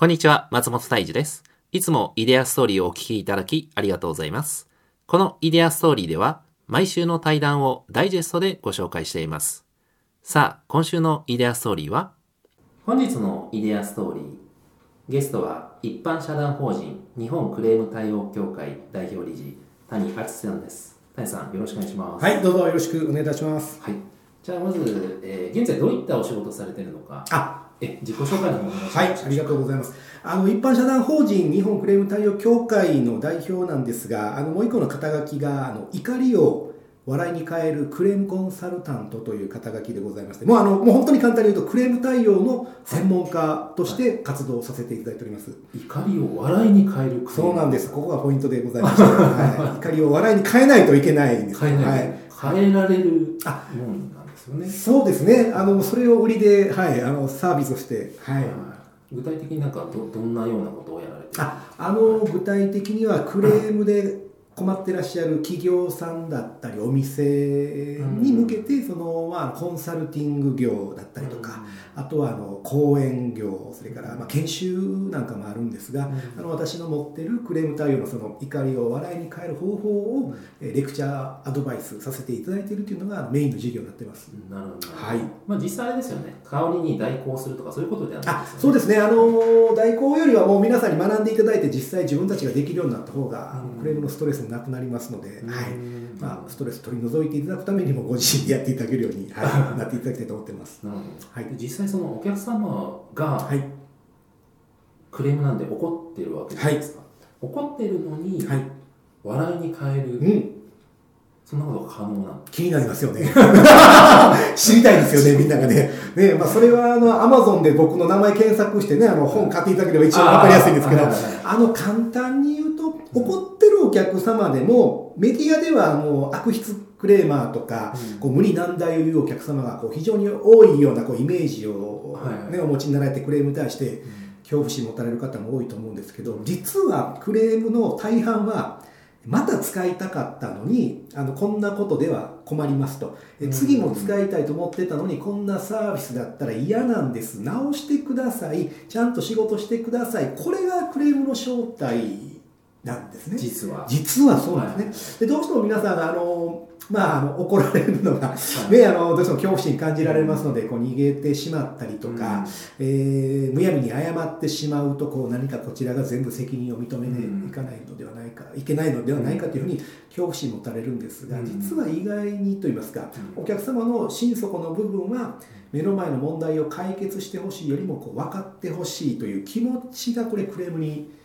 こんにちは、松本大二です。いつもイデアストーリーをお聞きいただきありがとうございます。このイデアストーリーでは、毎週の対談をダイジェストでご紹介しています。さあ、今週のイデアストーリーは？本日のイデアストーリー、ゲストは一般社団法人日本クレーム対応協会代表理事、谷敦さんです。谷さん、よろしくお願いします。はい、どうぞよろしくお願いいたします。はい。じゃあまず、えー現在どういったお仕事をされているのか、あ、え、自己紹介の方お願いします。はい、ありがとうございます。あの一般社団法人日本クレーム対応協会の代表なんですが、あのもう一個の肩書きがあの怒りを笑いに変えるクレームコンサルタントという肩書きでございまして、もうあのもう本当に簡単に言うとクレーム対応の専門家として活動させていただいております。怒りを笑いに変えるそうなんです。ここがポイントでございまして、はい、怒りを笑いに変えないといけないんです。変えない、はい。変えられるあもんなんですよね。そうですね。あのそれを売りで、はい、あのサービスとして、はい。具体的になんかどどんなようなことをやられてるああの具体的にはクレームで困ってらっしゃる企業さんだったりお店に向けてその、まあ、コンサルティング業だったりとか、あとはあの講演業それから、まあ、研修なんかもあるんですが、あの私の持ってるクレーム対応のその怒りを笑いに変える方法を、えレクチャーアドバイスさせていただいているというのがメインの授業になってます。なるほど、はい。まあ実際あれですよね。香りに代行するとかそういうことではないあですよね。そうですね、あの代行よりはもう皆さんに学んでいただいて、実際自分たちができるようになった方が、クレームのストレスもなくなりますので、うん。はい。まあ、ストレス取り除いていただくためにも、ご自身でやっていただけるように、はい、なっていただきたいと思ってます。はい。で実際そのお客様がはい、クレームなんで怒ってるわけじゃないですか、怒ってるのにはい、笑いに変える、うん、そんなことが可能なの気になりますよね。知りたいですよね、みんながね。ねまあ、それはあの、アマゾンで僕の名前検索してね、あの本買っていただければ一番わかりやすいんですけど、あーはいはいはい。あの簡単にお客様でもメディアではもう悪質クレーマーとか、うん。こう無理難題を言うお客様がこう非常に多いようなこうイメージを、はいねお持ちになられてクレームに対して恐怖心持たれる方も多いと思うんですけど実はクレームの大半はまた使いたかったのにあのこんなことでは困りますと。えうん。次も使いたいと思ってたのにこんなサービスだったら嫌なんです。直してください。ちゃんと仕事してください。これがクレームの正体なんですね。実は。実はそうなんですね、でどうしても皆さんあの、まあ、あの怒られるのが、はいね、あのどうしても恐怖心感じられますのでこう逃げてしまったりとか、えーむやみに謝ってしまうとこう何かこちらが全部責任を認めていかないのではないか、いけないのではないかというふうに恐怖心持たれるんですが、うん。実は意外にと言いますか、うん。お客様の心底の部分は目の前の問題を解決してほしいよりもこう分かってほしいという気持ちがこれクレームに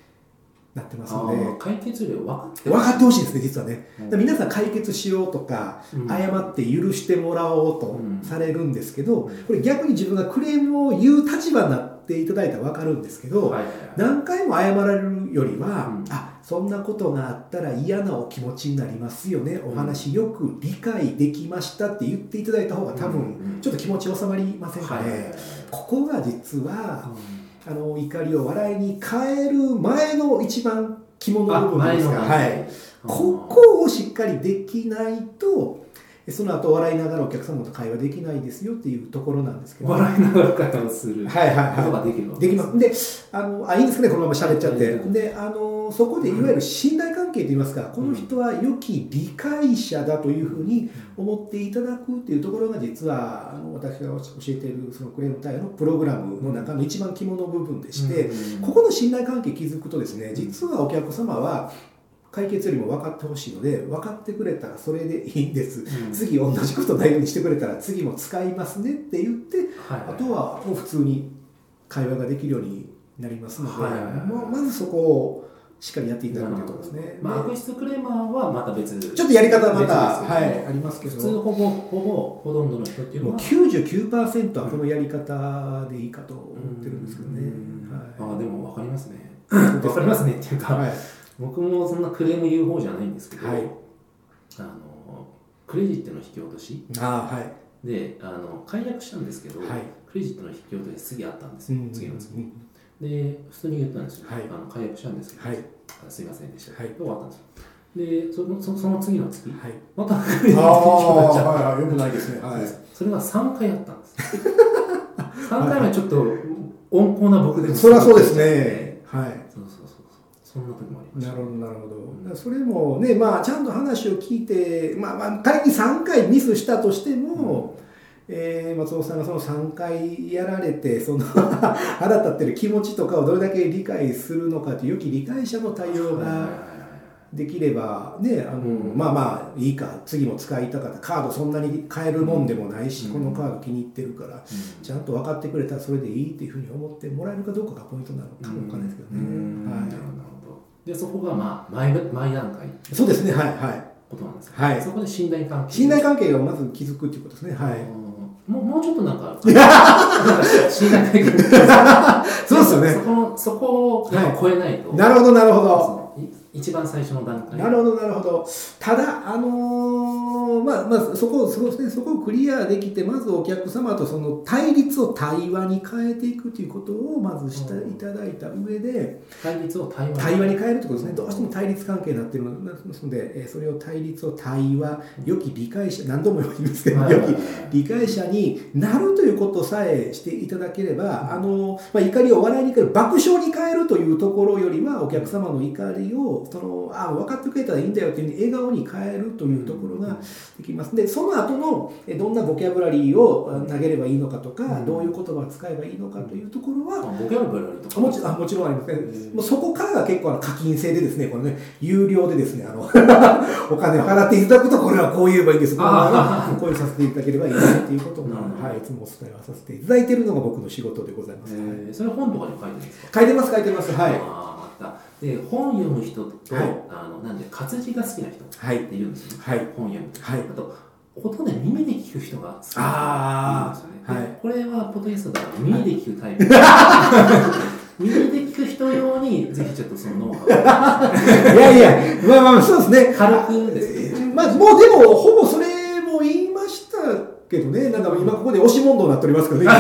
なってますあので。ー解決量分かって分かってほしいですね実はね、うん。で皆さん解決しようとか、うん。謝って許してもらおうとうん。されるんですけど、うん。これ逆に自分がクレームを言う立場になっていただいたら分かるんですけど、はいはい。はい何回も謝られるよりは、うん。あそんなことがあったら嫌なお気持ちになりますよね、お話よく理解できましたって言っていただいた方が多うん。分ちょっと気持ち収まりませんかね、はいはいはいここが実はうあの怒りを笑いに変える前の一番肝んの部分ですかはい、ここをしっかりできないとその後笑いながらお客様と会話できないですよっていうところなんですけど。笑いながら会話をする。はいはいことはができるます。であのあいいんですかねこのまま喋っちゃって、うんであのそこでいわゆる信頼関係といいますか、この人は良き理解者だというふうに思っていただくっていうところが実はあの私が教えているそのクレーム対応のプログラムの中の一番肝の部分でして、うんここの信頼関係築くとですね実はお客様は解決よりも分かってほしいので分かってくれたらそれでいいんです、うん。次同じことないようにしてくれたら次も使いますねって言ってはいあとはもう普通に会話ができるようになりますので、はいはいはい。まあまずそこをしっかりやっていただくというところですね、まあ、で悪質クレーマーはまた別。ちょっとやり方はまた、はね。い、ありますけ普ど通ほぼほぼほとんどの人っていうのもうは99%はこのやり方でいいかと思ってるんですけどね、うん。ああでも分かりますね。はい、分かりますね。っていうか、はい。僕もそんなクレーム言う方じゃないんですけど、はい。あのクレジットの引き落とし。ああはい。であの解約したんですけど、はい。クレジットの引き落とし次あったんですよ、うん次の次うんで普通に言ったんですよ、はい。あの解約したんですけど、はい。あすいませんでした、はい。で終わったんですよ。でそのそその次の月？はい。またクレジットあの引き落としちゃっよくないですね。はい。それが3回あったんです。3回目はちょっと温厚な僕でもそりゃそうですね。はい。そうそうそうそんな時もありました。なるほどなるほど、それもねまあちゃんと話を聞いて、まあ、まあ仮に3回ミスしたとしても、えー松本さんがその3回やられてその 腹立ってる気持ちとかをどれだけ理解するのかという良き理解者の対応ができればねあの、うん。まあまあいいか次も使いたかったカードそんなに変えるもんでもないし、うん。このカード気に入ってるからうん。ちゃんと分かってくれたらそれでいいっていうふうに思ってもらえるかどうかがポイントなのかもわかんないですけどね、はうん。なるほど。でそこがまあ前前段階そうですねはいはい。ことなんですねはい。そこで信頼関係。信頼関係をまず築くっていうことですねはい。うんもうもうちょっとなんか信頼関係 そうですよね。そこのそこを超えないと、なるほどなるほど一番最初の段階。なるほどなるほど。ただあのーまあまあそこをそうですねそこをクリアできてまずお客様とその対立を対話に変えていくということをまずしていただいた上で、対立を対話。対話に変えるってことですね、どうしても対立関係になっているので、えーそれを対立を対話、良き理解者、何度も言いますけど、良き理解者になるということさえしていただければ、あのまあ、怒りを笑いに変える、爆笑に変えるというところよりは、お客様の怒りをそのあ分かってくれたらいいんだよという笑顔に変えるというところができます。で、その後のえどんなボキャブラリーをあ投げればいいのかとか、うんどういう言葉を使えばいいのかというところは、あボキャブラリーとかもちろんあもちろんありますねう。んもうそこからが結構課金制でですね、このね、有料でですね、あの お金を払っていただくと、これはこう言えばいいんです。これはこういうさせていただければいいっていうことを、はい、いつもお伝えはさせていただいているのが僕の仕事でございます。えーそれ本とかに書いてるんですか？書いてます、書いてます。はい。あーまたで本読む人と、はい。あのなんで活字が好きな人っはい。ているんですよね、はい。本読むと、はい。あと音で耳で聞く人が好きな人あー。いるんですよね、はい。これはポッドキャストだから耳で聞くタイプ、耳で聞く人用にぜひちょっとそのノウハいやいや、まあまあ、そうですね。ウ。軽くですね。まあ、もうでも、ほぼそれも言いましたけどね、なんか今ここで押し問答になっておりますけどね。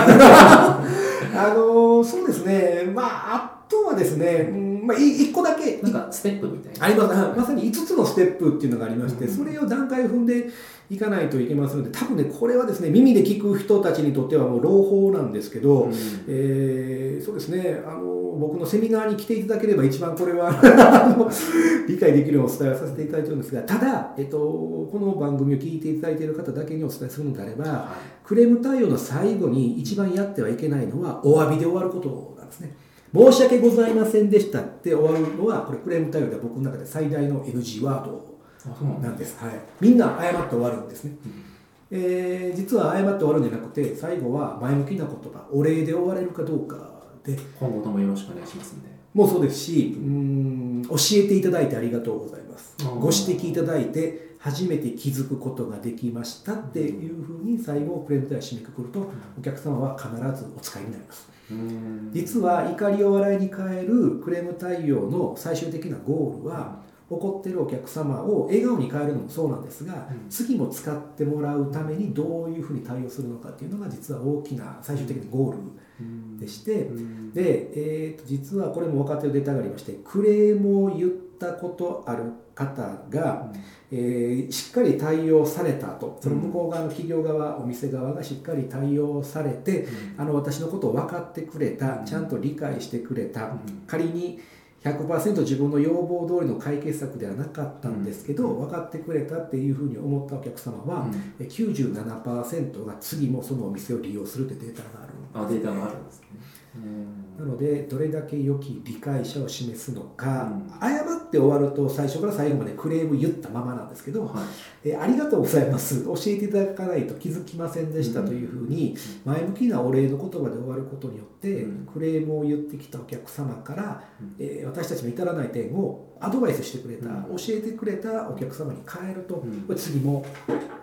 あのそうですね、まあ、あとはですね、うん。まあ、い一個だけ、なんかステップみたいな。あります、はい。まさに5つのステップっていうのがありまして、うん。それを段階踏んでいかないといけませんので、多分ね、これはですね、耳で聞く人たちにとってはもう朗報なんですけど、うん。えーそうですねあの僕のセミナーに来ていただければ一番これは 理解できるようにお伝えをさせていただいてるんですがただ、えっと、この番組を聞いていただいている方だけにお伝えするのであればはクレーム対応の最後に一番やってはいけないのはお詫びで終わることなんですね申し訳ございませんでしたって終わるのはこれクレーム対応では僕の中で最大の NG ワードなんです、はい、みんな謝って終わるんですね。うんえー実は謝って終わるんじゃなくて最後は前向きな言葉お礼で終われるかどうかで。今後ともよろしくお願いしますんで。もうそうですしうーん教えていただいてありがとうございます。ご指摘いただいて初めて気づくことができましたっていうふうに最後プレゼントで締めくくるとお客様は必ずお使いになります。うん。実は怒りを笑いに変えるクレーム対応の最終的なゴールは怒ってるお客様を笑顔に変えるのもそうなんですが、うん。次も使ってもらうためにどういうふうに対応するのかっていうのが実は大きな最終的なゴールうんでして、うん。で、えー、と実はこれも分かってるデータがありましてクレームを言ったことある方が、えーしっかり対応された後その向こう側の企業側お店側がしっかり対応されてあの私のことを分かってくれたちゃんと理解してくれた。仮に100%自分の要望通りの解決策ではなかったんですけど分かってくれたっていうふうに思ったお客様はえ97%が次もそのお店を利用するってデータがあるあデータがあるんですね。うんなのでどれだけ良き理解者を示すのか、うん。謝って終わると最初から最後までクレーム言ったままなんですけど、はい。えありがとうございます。教えていただかないと気づきませんでしたというふうに前向きなお礼の言葉で終わることによって、うん。クレームを言ってきたお客様から、うん。えー私たちの至らない点をアドバイスしてくれた、うん。教えてくれたお客様に変えると、うん。次も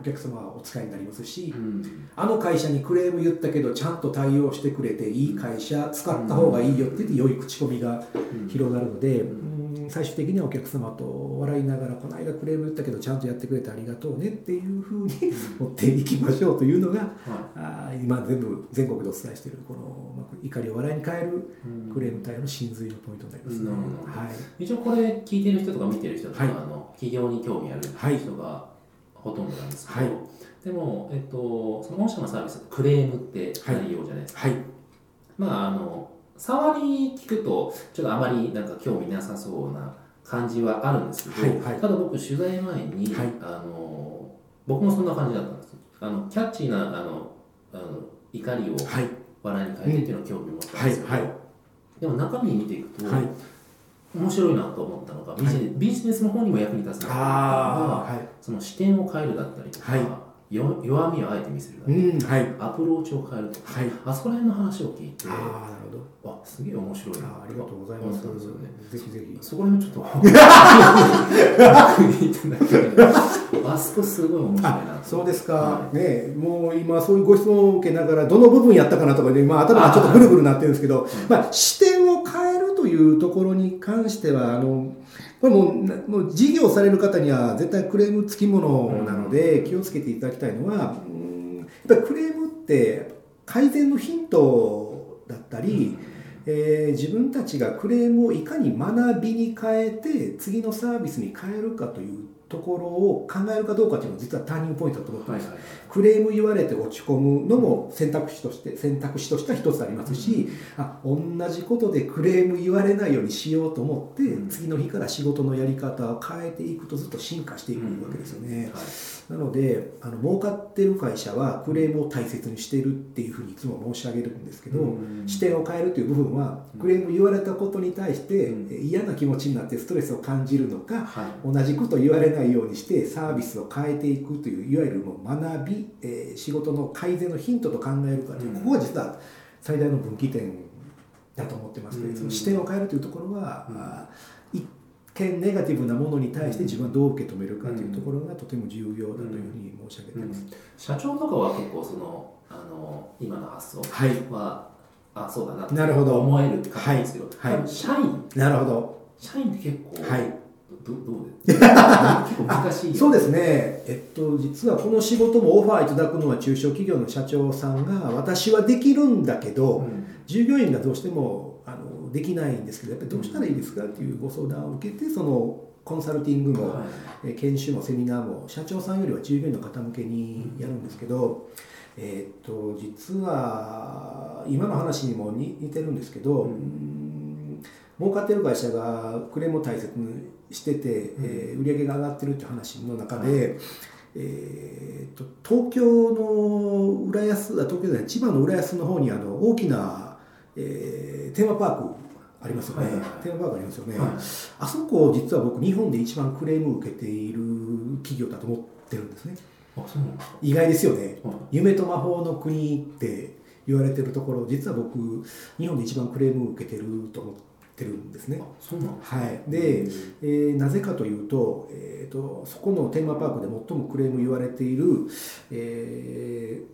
お客様はお使いになりますし、うん。あの会社にクレーム言ったけどちゃんと対応してくれていい会社使った方がいいよって言って良い口コミがうん。広がるので、ううん最終的にはお客様と笑いながらこの間クレーム言ったけどちゃんとやってくれてありがとうねっていうふうに持っていきましょうというのがはあー今全部全国でお伝えしているこのまあ怒りを笑いに変えるクレーム対応の真髄のポイントになりますはい。一応これ聞いてる人とか見てる人とか、はい。あの企業に興味あるはい。人がほとんどなんですけど、はい。でも、えっと、その御社のサービスクレームって内容じゃないですか、はい。まああの触り聞くとちょっとあまりなんか興味なさそうな感じはあるんですけど、はいはい。ただ僕取材前に、はい。あの僕もそんな感じだったんですあのキャッチーなあのあの怒りをはい。笑いに変えてっていうのを興味を持ったんですけど、はいはい。でも中身見ていくと、はい。面白いなと思ったのがビジネ,、ビジネスの方にも役に立つなと思ったのがああはい。その視点を変えるだったりとか、はい。よ弱みをあえて見せるだったうり、んはい。アプローチを変えるとか、はい。あそこら辺の話を聞いて。ああなるほど。あすげえ面白いな。あありがとうございます。すよね。ぜひぜひ。そこら辺ちょっとあそこすごい面白いなあそうですか、はねもう今そういうご質問を受けながらどの部分やったかなとかで、まあ、頭がちょっとぐるぐるなってるんですけどまあ、視点を変えるというところに関してはあのこれももう事業される方には絶対クレームつきものなので気をつけていただきたいのは、うんやっぱりクレームって改善のヒントだったり、えー自分たちがクレームをいかに学びに変えて次のサービスに変えるかというところを考えるかどうかっていうのは実はターニングポイントだと思ってます、はいはいはい。クレーム言われて落ち込むのも選択肢として選択肢としては一つありますし、あ同じことでクレーム言われないようにしようと思って、うん。次の日から仕事のやり方を変えていくとずっと進化していくわけですよね。はい。なのであの儲かってる会社はクレームを大切にしているっていうふうにいつも申し上げるんですけど、うん。視点を変えるという部分はクレーム言われたことに対して、嫌な気持ちになってストレスを感じるのか、はい。同じことを言われないようにしてサービスを変えていくといういわゆるもう学び、えー仕事の改善のヒントと考えるかという、うん。ここが実は最大の分岐点だと思ってますので、うん。その視点を変えるというところは、うん。あー一見ネガティブなものに対して自分はどう受け止めるかというところがとても重要だというふうに申し上げています。社長とかは結構そのあの今の発想はい。はあそうだなとなるほど。思える方なんですけど、はい。はい。社員。なるほど。社員って結構、はいどどうで？結構難しいよ。そうですね、えっと、実はこの仕事もオファーいただくのは中小企業の社長さんが私はできるんだけど、うん。従業員がどうしてもあのできないんですけどやっぱりどうしたらいいですか？っていうご相談を受けてそのコンサルティングも、はい。えー研修もセミナーも社長さんよりは従業員の方向けにやるんですけど、えーっと実は今の話にも似似てるんですけど、うんうん儲かってる会社がクレームを大切にしてて、えー売り上げが上がってるっていう話の中で、えーっと東京の浦安あ東京じゃない千葉の浦安の方にあの大きな、えーテーマパークありますよね、はいはいはい。テーマパークありますよね、はい。あそこ実は僕日本で一番クレームを受けている企業だと思ってるんですね。あそうなんですか、意外ですよね。はい。夢と魔法の国って言われてるところ実は僕日本で一番クレームを受けてると思ってるんですね。あそうなんではい、で、えーなぜかというと,、えー、とそこのテーマパークで最もクレーム言われている、えー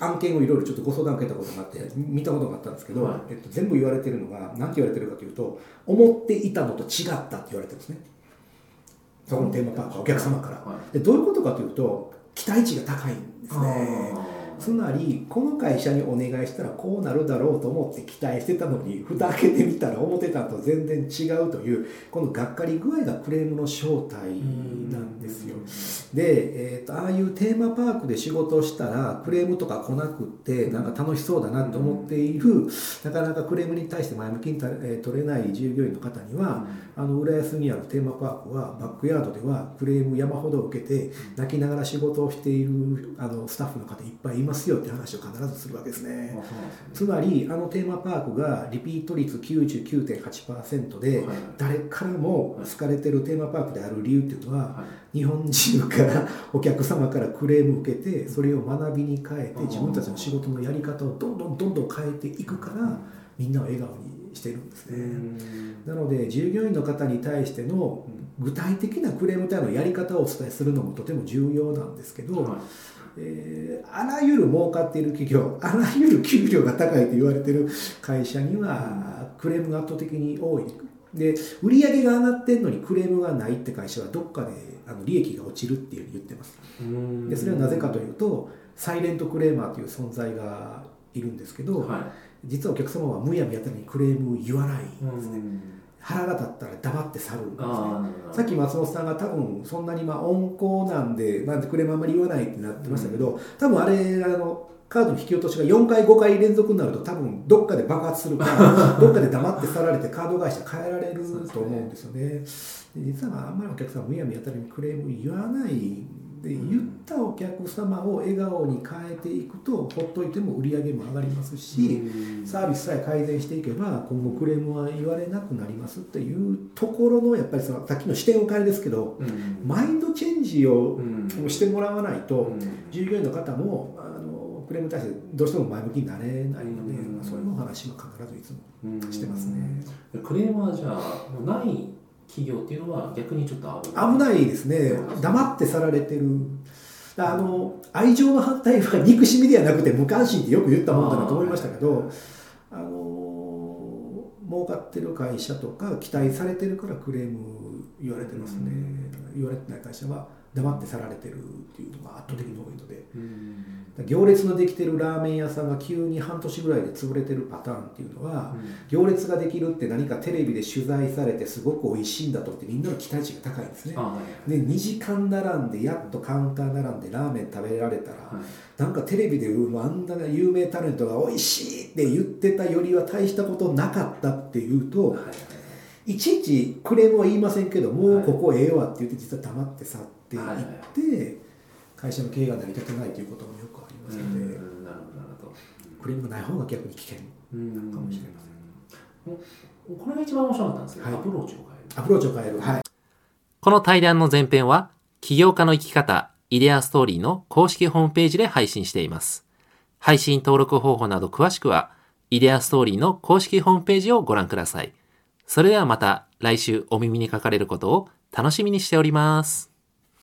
案件をいろいろちょっとご相談受けたことがあって見たことがあったんですけど、はい。えっと、全部言われてるのが何て言われてるかというと思っていたのと違ったって言われてるんですね。そこのテーマパークはお客様から。はでどういうことかというと期待値が高いんですね。あつまりこの会社にお願いしたらこうなるだろうと思って期待してたのに蓋開けてみたら思ってたのと全然違うというこのがっかり具合がクレームの正体なんですよ。で、えー、とああいうテーマパークで仕事をしたらクレームとか来なくってなんか楽しそうだなと思っているなかなかクレームに対して前向きにた、えー取れない従業員の方にはあの浦安にあるテーマパークはバックヤードではクレーム山ほど受けて泣きながら仕事をしているあのスタッフの方いっぱいいますよって話を必ずするわけですあね。つまりあのテーマパークがリピート率99.8%ではい。誰からも好かれてるテーマパークである理由っていうのははい。日本中からお客様からクレームを受けてそれを学びに変えてうん。自分たちの仕事のやり方をどんどんどんどん変えていくからみんなを笑顔にしてるんですうね。ん。なので従業員の方に対しての具体的なクレーム対応のやり方をお伝えするのもとても重要なんですけど、はいえーあらゆる儲かっている企業 あらゆる給料が高いと言われている会社にはクレームが圧倒的に多い。で売り上げが上がってるのにクレームがないって会社はどっかであの利益が落ちるっていうふうに言ってます。うん。でそれはなぜかというとサイレントクレーマーという存在がいるんですけど、は実はお客様はむやみやたらにクレームを言わないんいですね、腹が立ったら黙って去るんですねさっき松本さんが多分そんなにまあ温厚なんで、まあ、クレームあんまり言わないってなってましたけど、多分あれあのカードの引き落としが4回5回連続になると多分どっかで爆発するか どっかで黙って去られてカード会社変えられると思うんですよね。で実はあんまりお客さんむやみやたらにクレーム言わないで言ったお客様を笑顔に変えていくとほっといても売り上げも上がりますし、サービスさえ改善していけば今後クレームは言われなくなりますっていうところのやっぱりそのさっきの視点を変えですけど、マインドチェンジをしてもらわないと、従業員の方もあのクレームに対してどうしても前向きになれないので、まあ、そういうお話は必ずいつもしてますね。クレームはじゃあない企業っていうのは逆にちょっと危ない。危ないですね。黙って去られてる。あの愛情の反対は憎しみではなくて無関心ってよく言ったもんだなと思いましたけどあの儲かってる会社とか期待されてるからクレーム言われてますね、言われてない会社は黙って去られてるっていうのが圧倒的に多いので、行列のできてるラーメン屋さんが急に半年ぐらいで潰れてるパターンっていうのは、行列ができるって何かテレビで取材されてすごく美味しいんだとってみんなの期待値が高いんですね、で2時間並んでやっとカウンター並んでラーメン食べられたら、なんかテレビであんな有名タレントが美味しいって言ってたよりは大したことなかったってい。うと、いちいちクレームは言いませんけども、ここええわって言って実は黙って去っていって、会社の経営が成り立てないということもよくありますので、なるほどなるほどクレームがない方が逆に危険かもしれません。これが一番面白かったんですけど、はい、アプローチを変える。アプローチを変える。はい。この対談の前編は、起業家の生き方、イデアストーリーの公式ホームページで配信しています。配信登録方法など詳しくは、イデアストーリーの公式ホームページをご覧ください。それではまた来週お耳にかかれることを楽しみにしております。